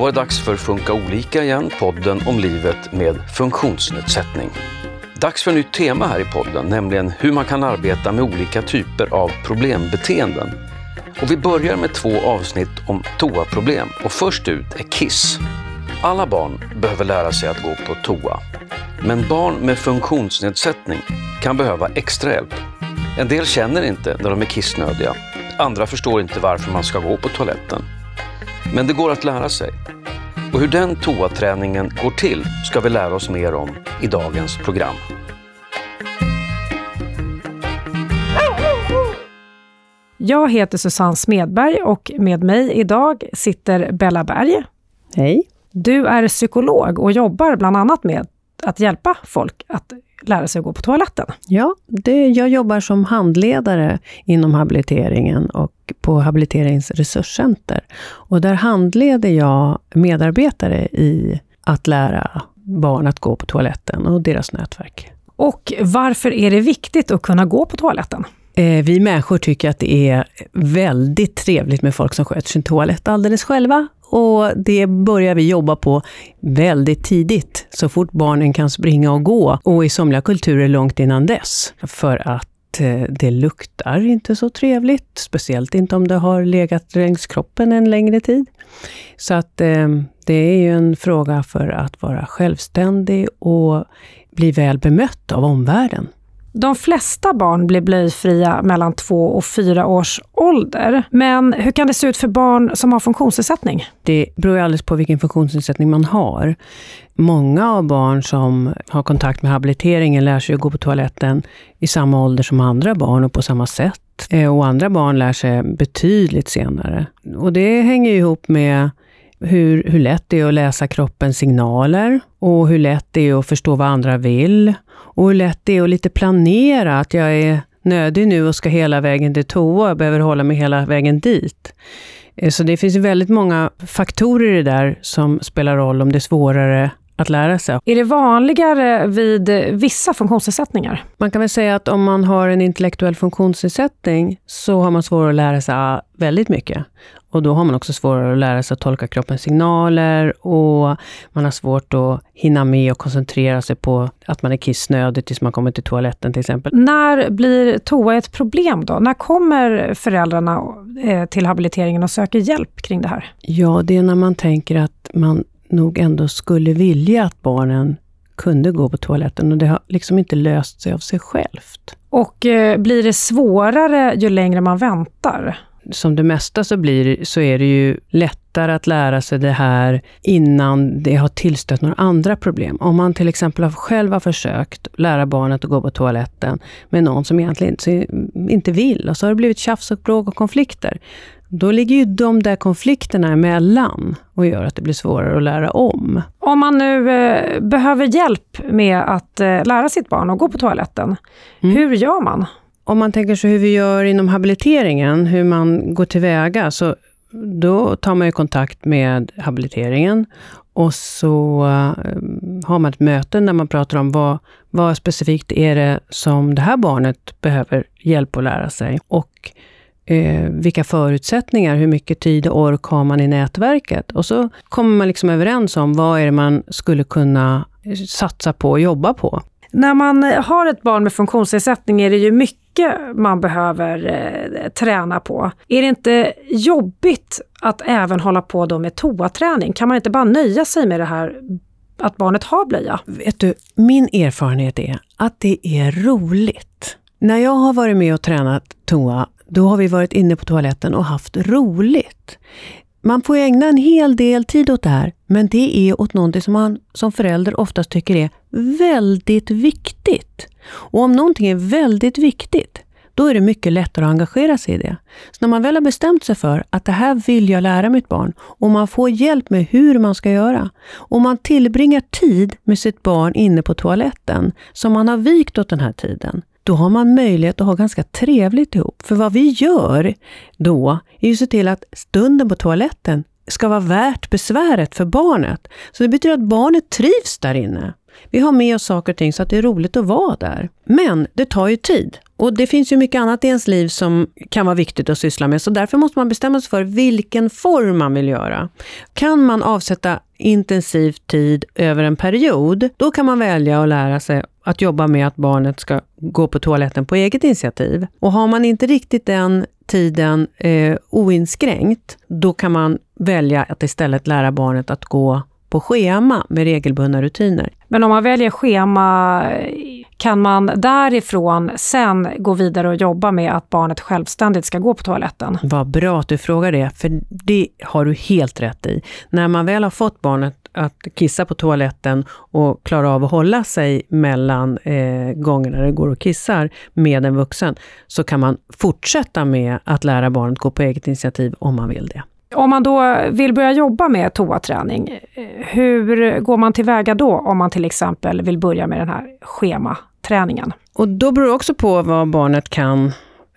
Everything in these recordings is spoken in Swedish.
var det dags för Funka olika igen, podden om livet med funktionsnedsättning. Dags för ett nytt tema här i podden, nämligen hur man kan arbeta med olika typer av problembeteenden. Och vi börjar med två avsnitt om toaproblem och först ut är kiss. Alla barn behöver lära sig att gå på toa. Men barn med funktionsnedsättning kan behöva extra hjälp. En del känner inte när de är kissnödiga. Andra förstår inte varför man ska gå på toaletten. Men det går att lära sig. Och hur den toaträningen går till ska vi lära oss mer om i dagens program. Jag heter Susanne Smedberg och med mig idag sitter Bella Berg. Hej. Du är psykolog och jobbar bland annat med att hjälpa folk att lära sig att gå på toaletten. Ja, det, jag jobbar som handledare inom habiliteringen och på Habiliterings resurscenter. Och där handleder jag medarbetare i att lära barn att gå på toaletten och deras nätverk. Och varför är det viktigt att kunna gå på toaletten? Eh, vi människor tycker att det är väldigt trevligt med folk som sköter sin toalett alldeles själva. Och det börjar vi jobba på väldigt tidigt, så fort barnen kan springa och gå. Och i somliga kulturer långt innan dess. För att eh, det luktar inte så trevligt, speciellt inte om det har legat längs kroppen en längre tid. Så att eh, det är ju en fråga för att vara självständig och bli väl bemött av omvärlden. De flesta barn blir blöjfria mellan två och fyra års ålder. Men hur kan det se ut för barn som har funktionsnedsättning? Det beror ju alldeles på vilken funktionsnedsättning man har. Många av barn som har kontakt med habiliteringen lär sig att gå på toaletten i samma ålder som andra barn och på samma sätt. Eh, och andra barn lär sig betydligt senare. Och det hänger ihop med hur, hur lätt det är att läsa kroppens signaler och hur lätt det är att förstå vad andra vill och hur lätt det är att lite planera att jag är nödig nu och ska hela vägen till toa, jag behöver hålla mig hela vägen dit. Eh, så det finns väldigt många faktorer i det där som spelar roll om det är svårare att lära sig. Är det vanligare vid vissa funktionsnedsättningar? Man kan väl säga att om man har en intellektuell funktionsnedsättning så har man svårare att lära sig väldigt mycket. Och då har man också svårare att lära sig att tolka kroppens signaler och man har svårt att hinna med och koncentrera sig på att man är kissnödig tills man kommer till toaletten till exempel. När blir toa ett problem då? När kommer föräldrarna eh, till habiliteringen och söker hjälp kring det här? Ja, det är när man tänker att man nog ändå skulle vilja att barnen kunde gå på toaletten och det har liksom inte löst sig av sig självt. Och eh, blir det svårare ju längre man väntar? Som det mesta så, blir, så är det ju lättare att lära sig det här innan det har tillstött några andra problem. Om man till exempel själv har försökt lära barnet att gå på toaletten med någon som egentligen inte vill och så har det blivit tjafs och bråk och konflikter. Då ligger ju de där konflikterna emellan och gör att det blir svårare att lära om. Om man nu eh, behöver hjälp med att eh, lära sitt barn att gå på toaletten, mm. hur gör man? Om man tänker sig hur vi gör inom habiliteringen, hur man går tillväga, så då tar man ju kontakt med habiliteringen och så eh, har man ett möte där man pratar om vad, vad specifikt är det som det här barnet behöver hjälp att lära sig. Och eh, vilka förutsättningar, hur mycket tid och ork har man i nätverket? Och så kommer man liksom överens om vad är det man skulle kunna eh, satsa på och jobba på. När man eh, har ett barn med funktionsnedsättning är det ju mycket man behöver eh, träna på. Är det inte jobbigt att även hålla på då med toaträning? Kan man inte bara nöja sig med det här att barnet har blöja? Vet du, min erfarenhet är att det är roligt. När jag har varit med och tränat toa, då har vi varit inne på toaletten och haft roligt man får ägna en hel del tid åt det här, men det är åt någonting som man som förälder oftast tycker är väldigt viktigt. Och om någonting är väldigt viktigt, då är det mycket lättare att engagera sig i det. Så när man väl har bestämt sig för att det här vill jag lära mitt barn och man får hjälp med hur man ska göra och man tillbringar tid med sitt barn inne på toaletten som man har vikt åt den här tiden, då har man möjlighet att ha ganska trevligt ihop. För vad vi gör då är ju att se till att stunden på toaletten ska vara värt besväret för barnet. Så det betyder att barnet trivs där inne. Vi har med oss saker och ting så att det är roligt att vara där. Men det tar ju tid. Och det finns ju mycket annat i ens liv som kan vara viktigt att syssla med, så därför måste man bestämma sig för vilken form man vill göra. Kan man avsätta intensiv tid över en period, då kan man välja att lära sig att jobba med att barnet ska gå på toaletten på eget initiativ. Och har man inte riktigt den tiden eh, oinskränkt, då kan man välja att istället lära barnet att gå på schema med regelbundna rutiner. Men om man väljer schema, kan man därifrån sen gå vidare och jobba med att barnet självständigt ska gå på toaletten? Vad bra att du frågar det, för det har du helt rätt i. När man väl har fått barnet att kissa på toaletten och klara av att hålla sig mellan eh, gångerna det går och kissar med en vuxen, så kan man fortsätta med att lära barnet gå på eget initiativ om man vill det. Om man då vill börja jobba med toaträning, hur går man tillväga då om man till exempel vill börja med den här schematräningen? Och då beror det också på vad barnet kan.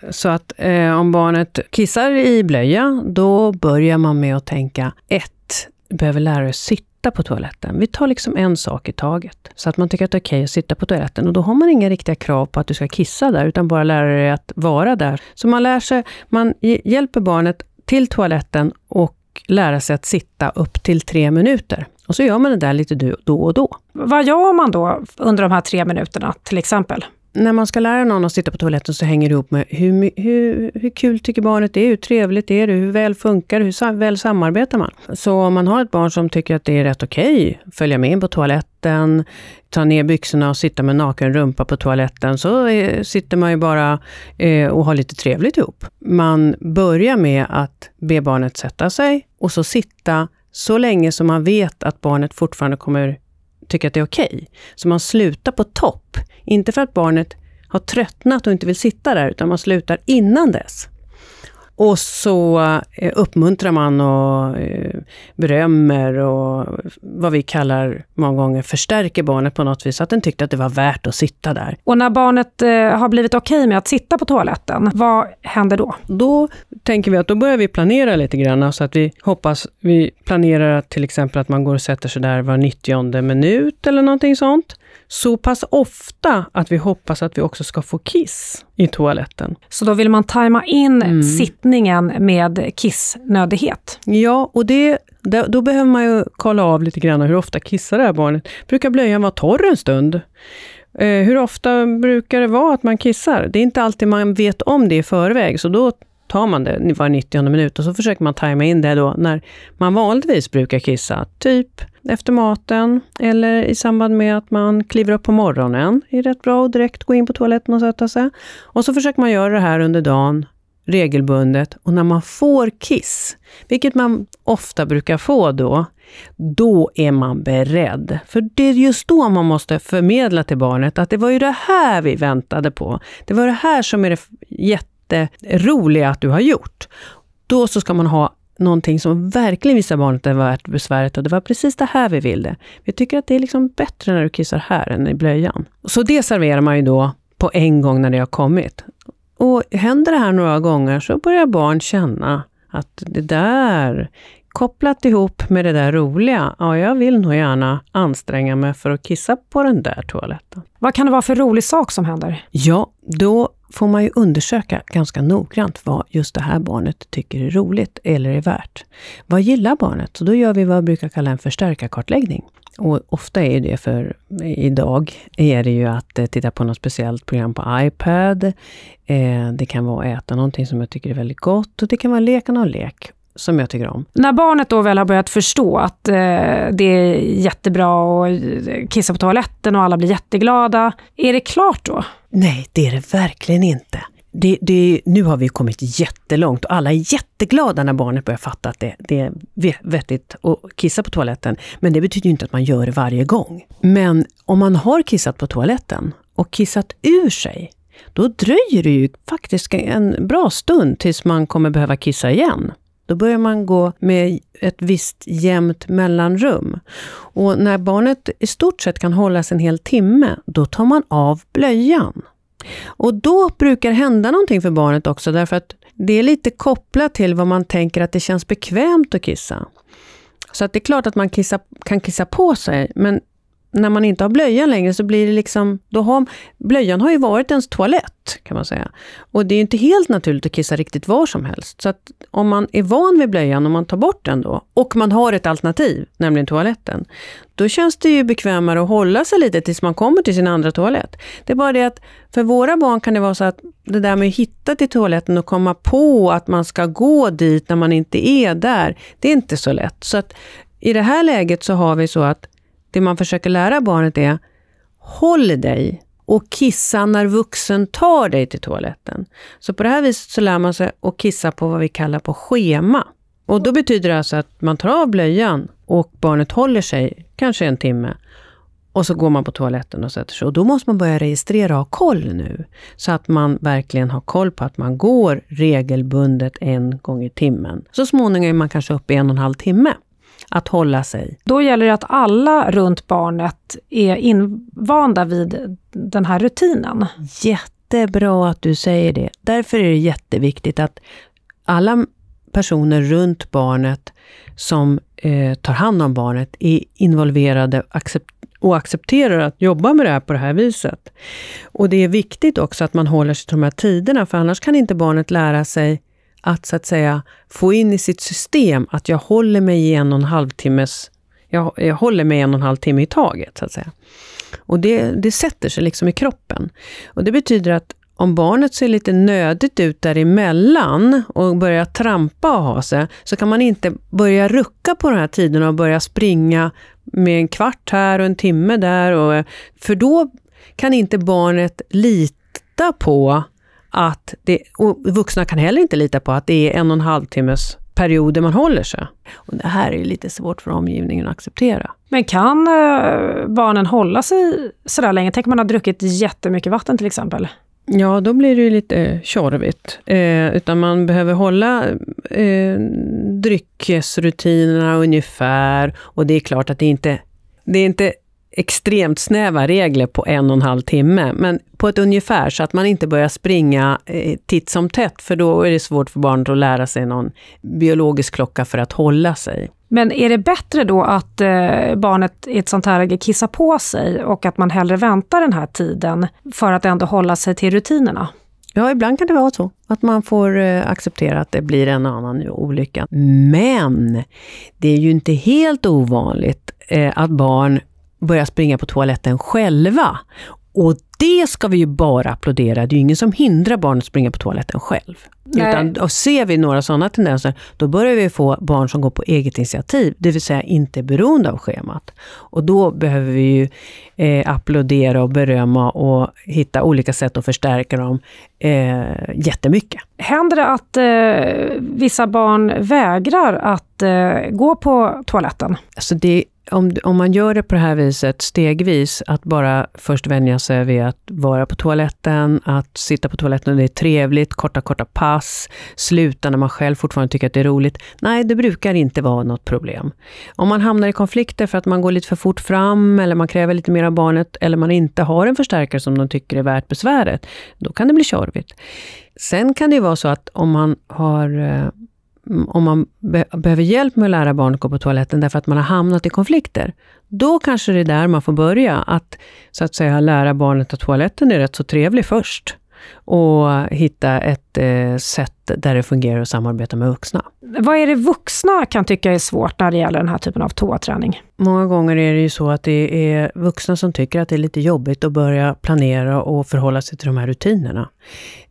Så att eh, om barnet kissar i blöja, då börjar man med att tänka ett, du behöver lära dig sitta på toaletten. Vi tar liksom en sak i taget. Så att man tycker att det är okej okay att sitta på toaletten. Och då har man inga riktiga krav på att du ska kissa där, utan bara lära dig att vara där. Så man lär sig, man hjälper barnet till toaletten och lära sig att sitta upp till tre minuter. Och så gör man det där lite då och då. Vad gör man då under de här tre minuterna till exempel? När man ska lära någon att sitta på toaletten så hänger det ihop med hur, hur, hur kul tycker barnet det är, hur trevligt är det, hur väl funkar det, hur väl samarbetar man? Så om man har ett barn som tycker att det är rätt okej, okay, följa med in på toaletten, ta ner byxorna och sitta med naken rumpa på toaletten, så är, sitter man ju bara eh, och har lite trevligt ihop. Man börjar med att be barnet sätta sig och så sitta så länge som man vet att barnet fortfarande kommer tycker att det är okej. Okay. Så man slutar på topp. Inte för att barnet har tröttnat och inte vill sitta där, utan man slutar innan dess. Och så eh, uppmuntrar man och eh, berömmer och vad vi kallar många gånger förstärker barnet på något vis, så att den tyckte att det var värt att sitta där. Och när barnet eh, har blivit okej okay med att sitta på toaletten, vad händer då? Då tänker vi att då börjar vi planera lite grann, så att vi hoppas, vi planerar till exempel att man går och sätter sig där var 90 minut eller någonting sånt så pass ofta att vi hoppas att vi också ska få kiss i toaletten. Så då vill man tajma in mm. sittningen med kissnödighet? Ja, och det, då behöver man ju kolla av lite grann hur ofta kissar det här barnet. Brukar blöjan vara torr en stund? Eh, hur ofta brukar det vara att man kissar? Det är inte alltid man vet om det i förväg, så då tar man det var 90 minut och så försöker man tajma in det då när man vanligtvis brukar kissa. Typ efter maten eller i samband med att man kliver upp på morgonen. Det är rätt bra att direkt gå in på toaletten och sätta sig. Och så försöker man göra det här under dagen regelbundet och när man får kiss, vilket man ofta brukar få då, då är man beredd. För det är just då man måste förmedla till barnet att det var ju det här vi väntade på. Det var det här som är det jätteroliga att du har gjort. Då så ska man ha någonting som verkligen visar barnet att det var värt besväret och det var precis det här vi ville. Vi tycker att det är liksom bättre när du kissar här än i blöjan. Så det serverar man ju då på en gång när det har kommit. Och händer det här några gånger så börjar barn känna att det där, kopplat ihop med det där roliga, ja, jag vill nog gärna anstränga mig för att kissa på den där toaletten. Vad kan det vara för rolig sak som händer? Ja, då får man ju undersöka ganska noggrant vad just det här barnet tycker är roligt eller är värt. Vad gillar barnet? Så då gör vi vad vi brukar kalla en förstärkarkartläggning. Och ofta är det för, idag, är det ju att eh, titta på något speciellt program på iPad. Eh, det kan vara att äta någonting som jag tycker är väldigt gott och det kan vara leka någon lek som jag tycker om. När barnet då väl har börjat förstå att eh, det är jättebra att kissa på toaletten och alla blir jätteglada, är det klart då? Nej, det är det verkligen inte. Det, det, nu har vi kommit jättelångt och alla är jätteglada när barnet börjar fatta att det, det är vettigt att kissa på toaletten. Men det betyder inte att man gör det varje gång. Men om man har kissat på toaletten och kissat ur sig, då dröjer det ju faktiskt en bra stund tills man kommer behöva kissa igen. Då börjar man gå med ett visst jämnt mellanrum. Och när barnet i stort sett kan hållas en hel timme, då tar man av blöjan. Och då brukar hända någonting för barnet också, därför att det är lite kopplat till vad man tänker att det känns bekvämt att kissa. Så att det är klart att man kissa, kan kissa på sig, men när man inte har blöjan längre så blir det liksom, då har, blöjan har ju varit ens toalett kan man säga. Och det är inte helt naturligt att kissa riktigt var som helst. Så att om man är van vid blöjan och man tar bort den då, och man har ett alternativ, nämligen toaletten, då känns det ju bekvämare att hålla sig lite tills man kommer till sin andra toalett. Det är bara det att för våra barn kan det vara så att det där med att hitta till toaletten och komma på att man ska gå dit när man inte är där, det är inte så lätt. Så att i det här läget så har vi så att det man försöker lära barnet är, håll dig och kissa när vuxen tar dig till toaletten. Så på det här viset så lär man sig att kissa på vad vi kallar på schema. Och då betyder det alltså att man tar av blöjan och barnet håller sig kanske en timme. Och så går man på toaletten och sätter sig. Och då måste man börja registrera och ha koll nu. Så att man verkligen har koll på att man går regelbundet en gång i timmen. Så småningom är man kanske uppe i en och en halv timme att hålla sig. Då gäller det att alla runt barnet är invanda vid den här rutinen. Jättebra att du säger det. Därför är det jätteviktigt att alla personer runt barnet som eh, tar hand om barnet är involverade accept och accepterar att jobba med det här på det här viset. Och det är viktigt också att man håller sig till de här tiderna, för annars kan inte barnet lära sig att så att säga få in i sitt system att jag håller mig i en och en halv timmes jag, jag håller mig en och en halv timme i taget, så att säga. Och det, det sätter sig liksom i kroppen. Och det betyder att om barnet ser lite nödigt ut däremellan och börjar trampa och ha sig, så kan man inte börja rucka på den här tiden och börja springa med en kvart här och en timme där. Och, för då kan inte barnet lita på att det, och vuxna kan heller inte lita på att det är en och en halv timmes perioder man håller sig. Och det här är lite svårt för omgivningen att acceptera. Men kan eh, barnen hålla sig sådär länge? Tänk om man har druckit jättemycket vatten till exempel? Ja, då blir det ju lite tjorvigt. Eh, utan man behöver hålla eh, dryckesrutinerna ungefär. Och det är klart att det inte det är inte extremt snäva regler på en och en halv timme, men på ett ungefär så att man inte börjar springa eh, titt som tätt, för då är det svårt för barnet att lära sig någon biologisk klocka för att hålla sig. Men är det bättre då att eh, barnet i ett sånt här läge kissar på sig och att man hellre väntar den här tiden för att ändå hålla sig till rutinerna? Ja, ibland kan det vara så. Att man får eh, acceptera att det blir en annan olycka. Men det är ju inte helt ovanligt att barn börja springa på toaletten själva. Och det ska vi ju bara applådera. Det är ju ingen som hindrar barn att springa på toaletten själv. Utan, och ser vi några sådana tendenser, då börjar vi få barn som går på eget initiativ, det vill säga inte är beroende av schemat. Och då behöver vi ju eh, applådera och berömma och hitta olika sätt att förstärka dem eh, jättemycket. Händer det att eh, vissa barn vägrar att eh, gå på toaletten? Alltså det om, om man gör det på det här viset stegvis, att bara först vänja sig vid att vara på toaletten, att sitta på toaletten och det är trevligt, korta, korta pass, sluta när man själv fortfarande tycker att det är roligt. Nej, det brukar inte vara något problem. Om man hamnar i konflikter för att man går lite för fort fram, eller man kräver lite mer av barnet, eller man inte har en förstärkare som de tycker är värt besväret, då kan det bli tjorvigt. Sen kan det vara så att om man har eh, om man be behöver hjälp med att lära barn att gå på toaletten därför att man har hamnat i konflikter, då kanske det är där man får börja. Att så att säga lära barnet att toaletten är rätt så trevlig först och hitta ett eh, sätt där det fungerar att samarbeta med vuxna. Vad är det vuxna kan tycka är svårt när det gäller den här typen av toaträning? Många gånger är det ju så att det är vuxna som tycker att det är lite jobbigt att börja planera och förhålla sig till de här rutinerna.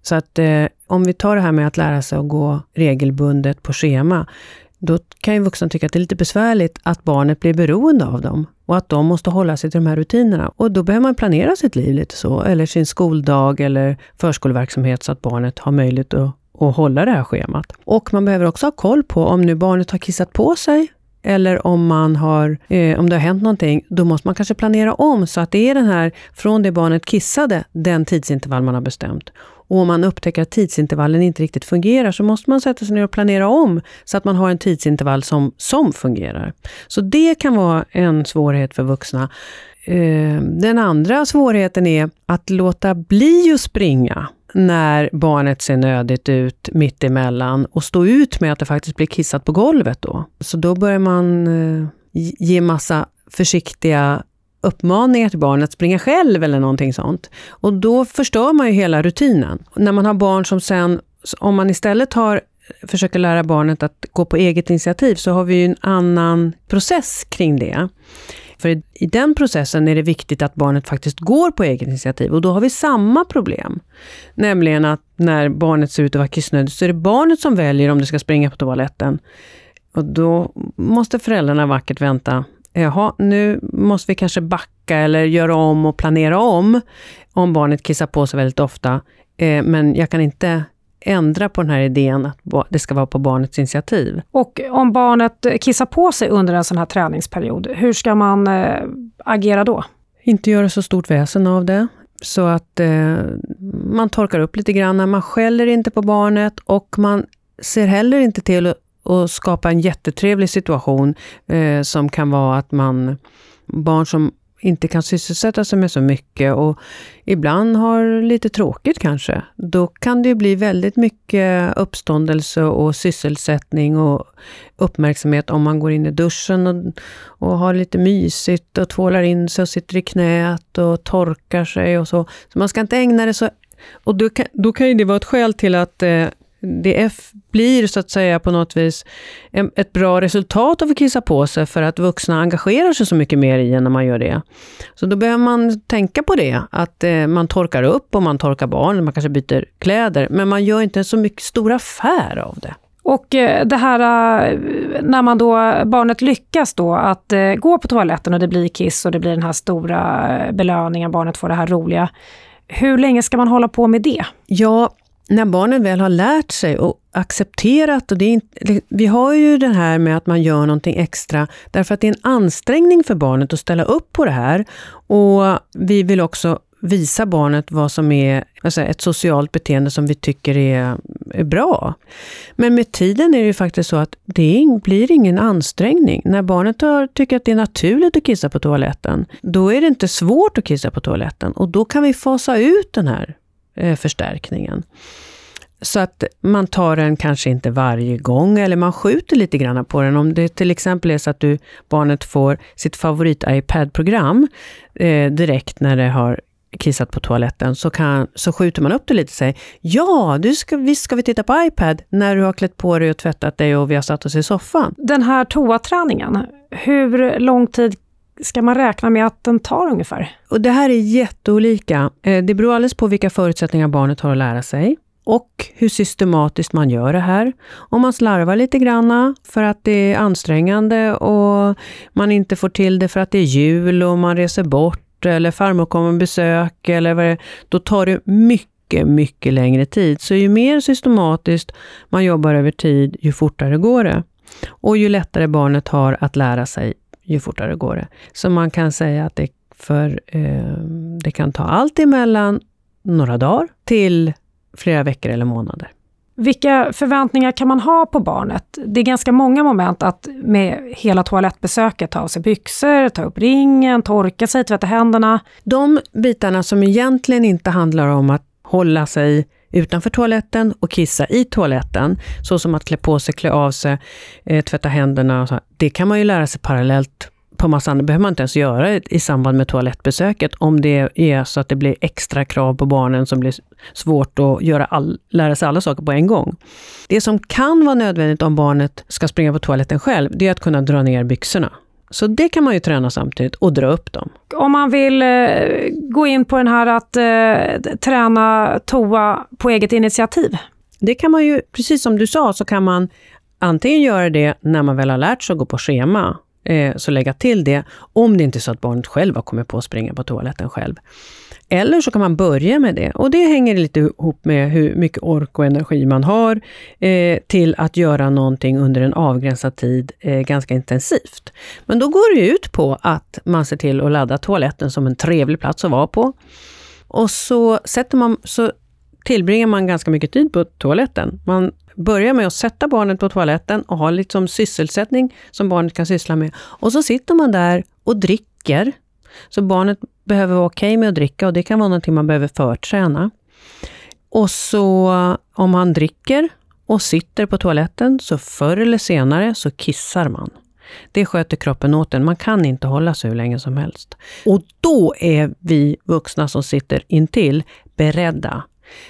Så att eh, om vi tar det här med att lära sig att gå regelbundet på schema, då kan ju vuxna tycka att det är lite besvärligt att barnet blir beroende av dem och att de måste hålla sig till de här rutinerna. Och då behöver man planera sitt liv lite så, eller sin skoldag eller förskoleverksamhet så att barnet har möjlighet att, att hålla det här schemat. Och man behöver också ha koll på om nu barnet har kissat på sig eller om, man har, eh, om det har hänt någonting, då måste man kanske planera om så att det är den här, från det barnet kissade, den tidsintervall man har bestämt. Och om man upptäcker att tidsintervallen inte riktigt fungerar, så måste man sätta sig ner och planera om, så att man har en tidsintervall som, som fungerar. Så det kan vara en svårighet för vuxna. Eh, den andra svårigheten är att låta bli att springa när barnet ser nödigt ut mitt emellan och stå ut med att det faktiskt blir kissat på golvet då. Så då börjar man eh, ge massa försiktiga uppmaningar till barnet att springa själv eller någonting sånt. Och då förstör man ju hela rutinen. När man har barn som sen, om man istället har försöker lära barnet att gå på eget initiativ, så har vi ju en annan process kring det. För i den processen är det viktigt att barnet faktiskt går på eget initiativ och då har vi samma problem. Nämligen att när barnet ser ut att vara kissnödigt så är det barnet som väljer om det ska springa på toaletten. Och då måste föräldrarna vackert vänta. Jaha, nu måste vi kanske backa eller göra om och planera om, om barnet kissar på sig väldigt ofta. Eh, men jag kan inte ändra på den här idén att det ska vara på barnets initiativ. Och om barnet kissar på sig under en sån här träningsperiod, hur ska man eh, agera då? Inte göra så stort väsen av det. Så att eh, man torkar upp lite grann, man skäller inte på barnet och man ser heller inte till och skapa en jättetrevlig situation eh, som kan vara att man barn som inte kan sysselsätta sig med så mycket och ibland har lite tråkigt kanske, då kan det bli väldigt mycket uppståndelse och sysselsättning och uppmärksamhet om man går in i duschen och, och har lite mysigt och tvålar in sig och sitter i knät och torkar sig och så. Så man ska inte ägna det så... Och då kan, då kan ju det vara ett skäl till att eh, det blir så att säga på något vis ett bra resultat av att kissa på sig för att vuxna engagerar sig så mycket mer i en när man gör det. Så då behöver man tänka på det, att eh, man torkar upp och man torkar barn, man kanske byter kläder, men man gör inte så mycket stor affär av det. Och eh, det här eh, när man då, barnet lyckas då att gå på toaletten och det blir kiss och det blir den här stora belöningen, barnet får det här roliga. Hur länge ska man hålla på med det? Ja, när barnen väl har lärt sig och accepterat, och det är, vi har ju det här med att man gör någonting extra, därför att det är en ansträngning för barnet att ställa upp på det här. Och vi vill också visa barnet vad som är alltså ett socialt beteende som vi tycker är, är, bra. Men med tiden är det ju faktiskt så att det blir ingen ansträngning. När barnet har, tycker att det är naturligt att kissa på toaletten, då är det inte svårt att kissa på toaletten. Och då kan vi fasa ut den här eh, förstärkningen. Så att man tar den kanske inte varje gång, eller man skjuter lite grann på den. Om det till exempel är så att du, barnet får sitt favorit-iPad-program eh, direkt när det har kissat på toaletten, så, kan, så skjuter man upp det lite och säger Ja, du ska, visst ska vi titta på iPad när du har klätt på dig och tvättat dig och vi har satt oss i soffan. Den här toaträningen, hur lång tid ska man räkna med att den tar ungefär? Och det här är jätteolika. Eh, det beror alldeles på vilka förutsättningar barnet har att lära sig och hur systematiskt man gör det här. Om man slarvar lite granna för att det är ansträngande och man inte får till det för att det är jul och man reser bort eller farmor kommer besök eller vad det då tar det mycket, mycket längre tid. Så ju mer systematiskt man jobbar över tid, ju fortare går det. Och ju lättare barnet har att lära sig, ju fortare går det. Så man kan säga att det, för, eh, det kan ta allt emellan några dagar till flera veckor eller månader. Vilka förväntningar kan man ha på barnet? Det är ganska många moment att med hela toalettbesöket ta av sig byxor, ta upp ringen, torka sig, tvätta händerna. De bitarna som egentligen inte handlar om att hålla sig utanför toaletten och kissa i toaletten, så som att klä på sig, klä av sig, eh, tvätta händerna. Och så. Det kan man ju lära sig parallellt på massa andra, behöver man inte ens göra i samband med toalettbesöket, om det är så att det blir extra krav på barnen som blir svårt att göra all, lära sig alla saker på en gång. Det som kan vara nödvändigt om barnet ska springa på toaletten själv, det är att kunna dra ner byxorna. Så det kan man ju träna samtidigt och dra upp dem. Om man vill eh, gå in på den här att eh, träna toa på eget initiativ? Det kan man ju, precis som du sa, så kan man antingen göra det när man väl har lärt sig att gå på schema eh, så lägga till det, om det inte är så att barnet själv har kommit på att springa på toaletten själv. Eller så kan man börja med det och det hänger lite ihop med hur mycket ork och energi man har eh, till att göra någonting under en avgränsad tid eh, ganska intensivt. Men då går det ut på att man ser till att ladda toaletten som en trevlig plats att vara på. Och så, sätter man, så tillbringar man ganska mycket tid på toaletten. Man börjar med att sätta barnet på toaletten och ha liksom sysselsättning som barnet kan syssla med. Och så sitter man där och dricker. Så barnet behöver vara okej okay med att dricka och det kan vara någonting man behöver förträna. Och så om man dricker och sitter på toaletten, så förr eller senare så kissar man. Det sköter kroppen åt en. Man kan inte hålla sig hur länge som helst. Och då är vi vuxna som sitter intill beredda.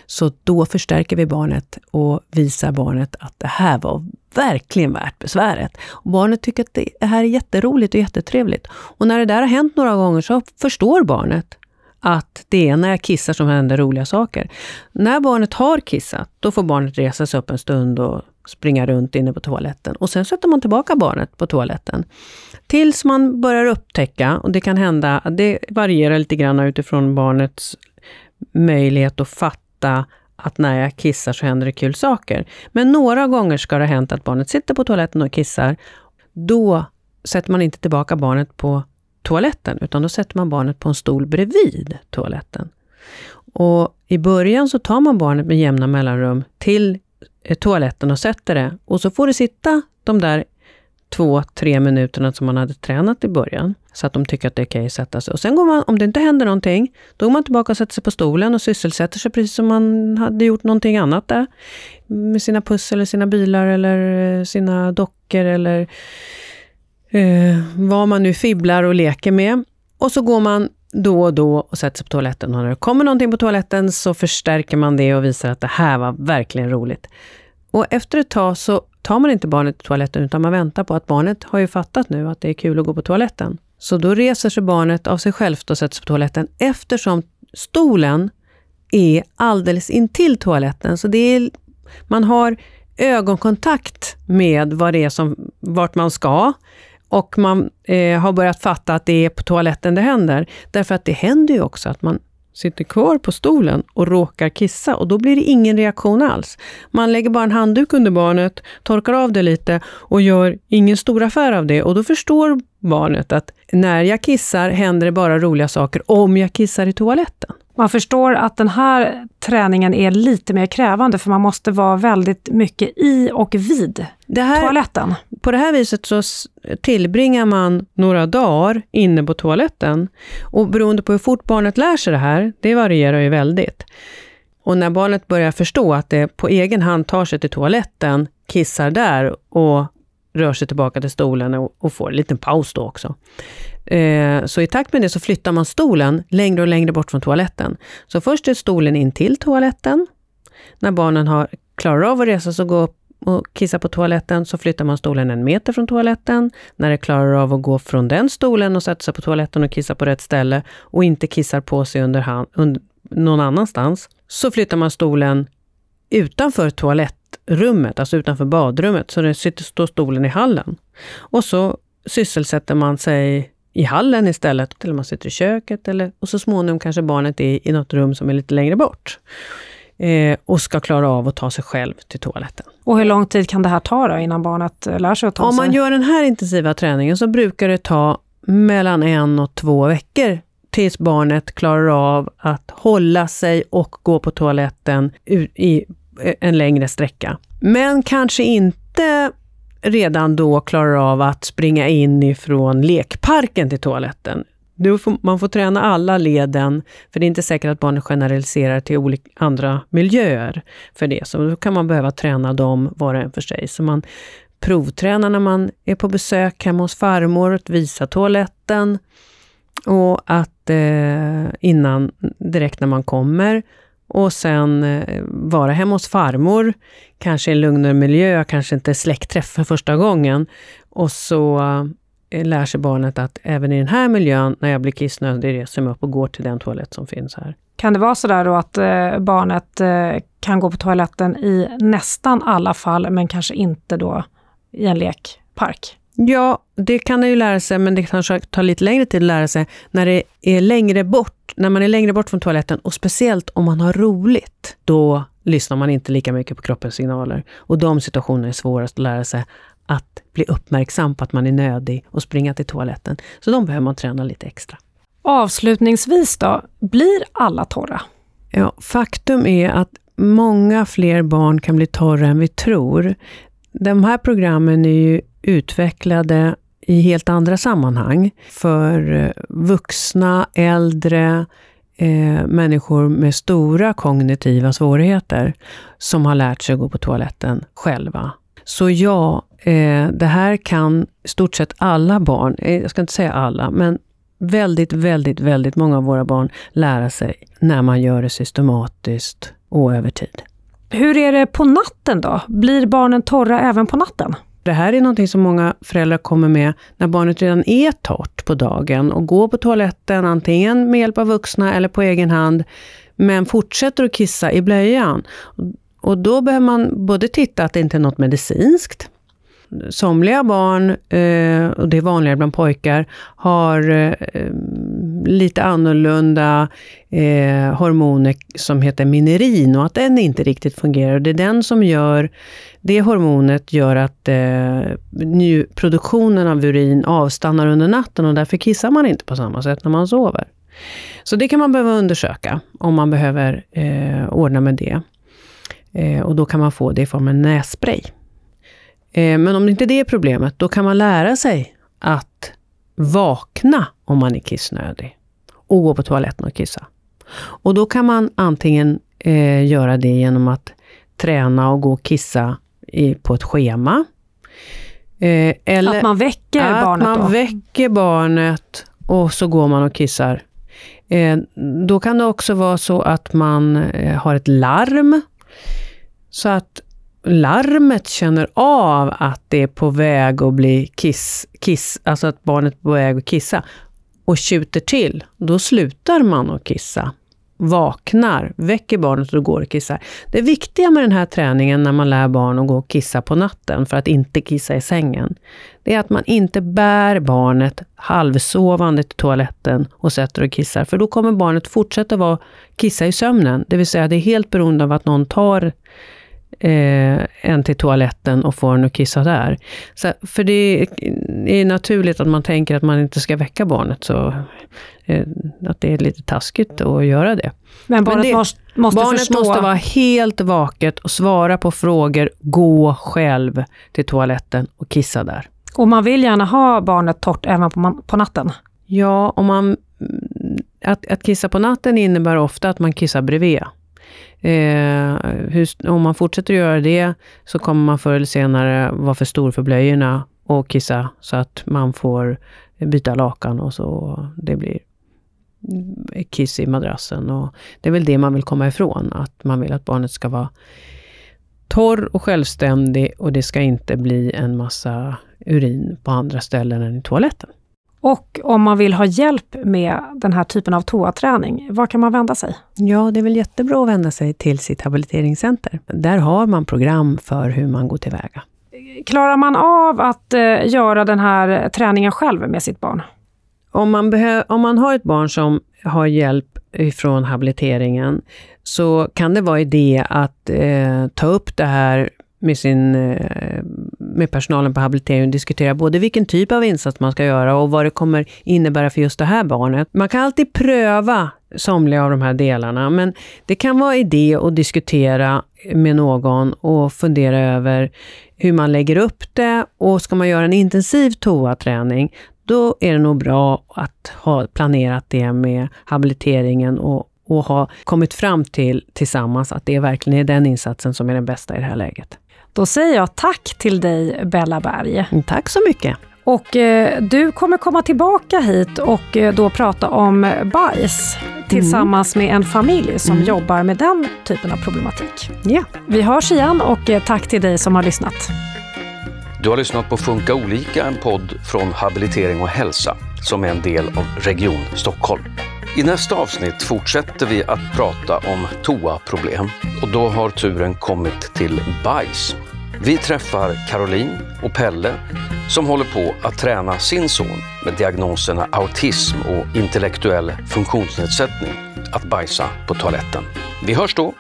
Så då förstärker vi barnet och visar barnet att det här var verkligen värt besväret. Och barnet tycker att det här är jätteroligt och jättetrevligt. Och när det där har hänt några gånger så förstår barnet att det är när jag kissar som händer roliga saker. När barnet har kissat, då får barnet resa sig upp en stund och springa runt inne på toaletten. Och sen sätter man tillbaka barnet på toaletten. Tills man börjar upptäcka, och det kan hända, det varierar lite grann utifrån barnets möjlighet att fatta att när jag kissar så händer det kul saker. Men några gånger ska det ha hänt att barnet sitter på toaletten och kissar. Då sätter man inte tillbaka barnet på toaletten, utan då sätter man barnet på en stol bredvid toaletten. Och I början så tar man barnet med jämna mellanrum till eh, toaletten och sätter det. Och så får det sitta de där två, tre minuterna som man hade tränat i början. Så att de tycker att det är okej att sätta sig. Och sen går man, om det inte händer någonting, då går man tillbaka och sätter sig på stolen och sysselsätter sig precis som man hade gjort någonting annat där. Med sina pussel, eller sina bilar eller eh, sina dockor eller eh, vad man nu fibblar och leker med. Och så går man då och då och sätter sig på toaletten. Och när det kommer någonting på toaletten så förstärker man det och visar att det här var verkligen roligt. Och efter ett tag så tar man inte barnet till toaletten, utan man väntar på att barnet har ju fattat nu att det är kul att gå på toaletten. Så då reser sig barnet av sig självt och sätter sig på toaletten eftersom stolen är alldeles intill toaletten. Så det är, man har ögonkontakt med vad det är som, vart man ska och man eh, har börjat fatta att det är på toaletten det händer. Därför att det händer ju också att man sitter kvar på stolen och råkar kissa och då blir det ingen reaktion alls. Man lägger bara en handduk under barnet, torkar av det lite och gör ingen stor affär av det och då förstår barnet att när jag kissar händer det bara roliga saker om jag kissar i toaletten. Man förstår att den här träningen är lite mer krävande för man måste vara väldigt mycket i och vid här, toaletten. På det här viset så tillbringar man några dagar inne på toaletten. Och beroende på hur fort barnet lär sig det här, det varierar ju väldigt. Och när barnet börjar förstå att det på egen hand tar sig till toaletten, kissar där och rör sig tillbaka till stolen och, och får en liten paus då också. Eh, så i takt med det så flyttar man stolen längre och längre bort från toaletten. Så först är stolen in till toaletten. När barnen har klarar av att resa sig och gå upp och kissa på toaletten så flyttar man stolen en meter från toaletten. När det klarar av att gå från den stolen och sätta sig på toaletten och kissa på rätt ställe och inte kissar på sig under hand, under, någon annanstans, så flyttar man stolen utanför toalettrummet, alltså utanför badrummet, så det sitter, står stolen i hallen. Och så sysselsätter man sig i hallen istället, eller man sitter i köket, eller, och så småningom kanske barnet är i något rum som är lite längre bort eh, och ska klara av att ta sig själv till toaletten. Och hur lång tid kan det här ta då, innan barnet lär sig att ta Om sig? man gör den här intensiva träningen så brukar det ta mellan en och två veckor tills barnet klarar av att hålla sig och gå på toaletten i Eh, en längre sträcka. Men kanske inte redan då klarar av att springa in ifrån lekparken till toaletten. man får träna alla leden, för det är inte säkert att barnet generaliserar till olika andra miljöer för det. Så då kan man behöva träna dem var och en för sig. Så man provtränar när man är på besök hemma hos farmor, att visa toaletten och att eh, innan, direkt när man kommer, och sen eh, vara hemma hos farmor, kanske i en lugnare miljö, kanske inte släktträff för första gången. Och så eh, lär sig barnet att även i den här miljön, när jag blir kissnödig, reser jag mig upp och går till den toalett som finns här. Kan det vara så där då att eh, barnet kan gå på toaletten i nästan alla fall, men kanske inte då i en lekpark? Ja, det kan det ju lära sig, men det kanske tar lite längre tid att lära sig när det är längre bort, när man är längre bort från toaletten och speciellt om man har roligt. Då lyssnar man inte lika mycket på kroppens signaler. Och de situationerna är svårast att lära sig att bli uppmärksam på att man är nödig och springa till toaletten. Så de behöver man träna lite extra. Avslutningsvis då, blir alla torra? Ja, faktum är att många fler barn kan bli torra än vi tror. De här programmen är ju utvecklade i helt andra sammanhang. För eh, vuxna, äldre, eh, människor med stora kognitiva svårigheter som har lärt sig att gå på toaletten själva. Så ja, eh, det här kan stort sett alla barn, eh, jag ska inte säga alla, men väldigt, väldigt, väldigt många av våra barn lära sig när man gör det systematiskt och över tid. Hur är det på natten då? Blir barnen torra även på natten? Det här är någonting som många föräldrar kommer med när barnet redan är torrt på dagen och går på toaletten antingen med hjälp av vuxna eller på egen hand, men fortsätter att kissa i blöjan. Och då behöver man både titta att det inte är något medicinskt, somliga barn, eh, och det är vanligare bland pojkar, har eh, lite annorlunda eh, hormoner som heter minerin och att den inte riktigt fungerar. Det är den som gör, det hormonet gör att eh, produktionen av urin avstannar under natten och därför kissar man inte på samma sätt när man sover. Så det kan man behöva undersöka om man behöver eh, ordna med det. Eh, och då kan man få det i form av nässpray. Eh, men om det inte det är problemet, då kan man lära sig att vakna om man är kissnödig och gå på toaletten och kissa. Och då kan man antingen eh, göra det genom att träna och gå och kissa i, på ett schema. Eh, eller att man väcker att barnet man då? väcker barnet och så går man och kissar. Eh, då kan det också vara så att man eh, har ett larm. Så att larmet känner av att det är på väg att bli kiss, kiss, alltså att barnet är på väg att kissa och tjuter till, då slutar man att kissa. Vaknar, väcker barnet och går och kissar. Det viktiga med den här träningen när man lär barn att gå och kissa på natten för att inte kissa i sängen, det är att man inte bär barnet halvsovande till toaletten och sätter och kissar, för då kommer barnet fortsätta vara, kissa i sömnen. Det vill säga, det är helt beroende av att någon tar eh, en till toaletten och får en att kissa där. Så, för det är naturligt att man tänker att man inte ska väcka barnet, så eh, att det är lite taskigt att göra det. Men barnet Men det, måste, måste Barnet förstå... måste vara helt vaket och svara på frågor, gå själv till toaletten och kissa där. Och man vill gärna ha barnet torrt även på, på natten? Ja, om man, att, att kissa på natten innebär ofta att man kissar bredvid. Eh, hur, om man fortsätter att göra det så kommer man förr eller senare vara för stor för blöjorna och kissa så att man får byta lakan och så det blir kiss i madrassen. Och det är väl det man vill komma ifrån, att man vill att barnet ska vara torr och självständig och det ska inte bli en massa urin på andra ställen än i toaletten. Och om man vill ha hjälp med den här typen av toaträning, var kan man vända sig? Ja, det är väl jättebra att vända sig till sitt habiliteringscenter. Där har man program för hur man går tillväga. Klarar man av att eh, göra den här träningen själv med sitt barn? Om man, om man har ett barn som har hjälp ifrån habiliteringen så kan det vara idé att eh, ta upp det här med, sin, eh, med personalen på habiliteringen diskutera både vilken typ av insats man ska göra och vad det kommer innebära för just det här barnet. Man kan alltid pröva somliga av de här delarna, men det kan vara idé att diskutera med någon och fundera över hur man lägger upp det och ska man göra en intensiv toaträning, då är det nog bra att ha planerat det med habiliteringen och, och ha kommit fram till tillsammans att det verkligen är den insatsen som är den bästa i det här läget. Då säger jag tack till dig Bella Berg. Mm, tack så mycket. Och eh, du kommer komma tillbaka hit och eh, då prata om bajs tillsammans mm. med en familj som mm. jobbar med den typen av problematik. Ja. Vi hörs igen och eh, tack till dig som har lyssnat. Du har lyssnat på Funka olika, en podd från Habilitering och hälsa som är en del av Region Stockholm. I nästa avsnitt fortsätter vi att prata om toaproblem och då har turen kommit till bajs. Vi träffar Caroline och Pelle som håller på att träna sin son med diagnoserna autism och intellektuell funktionsnedsättning att bajsa på toaletten. Vi hörs då!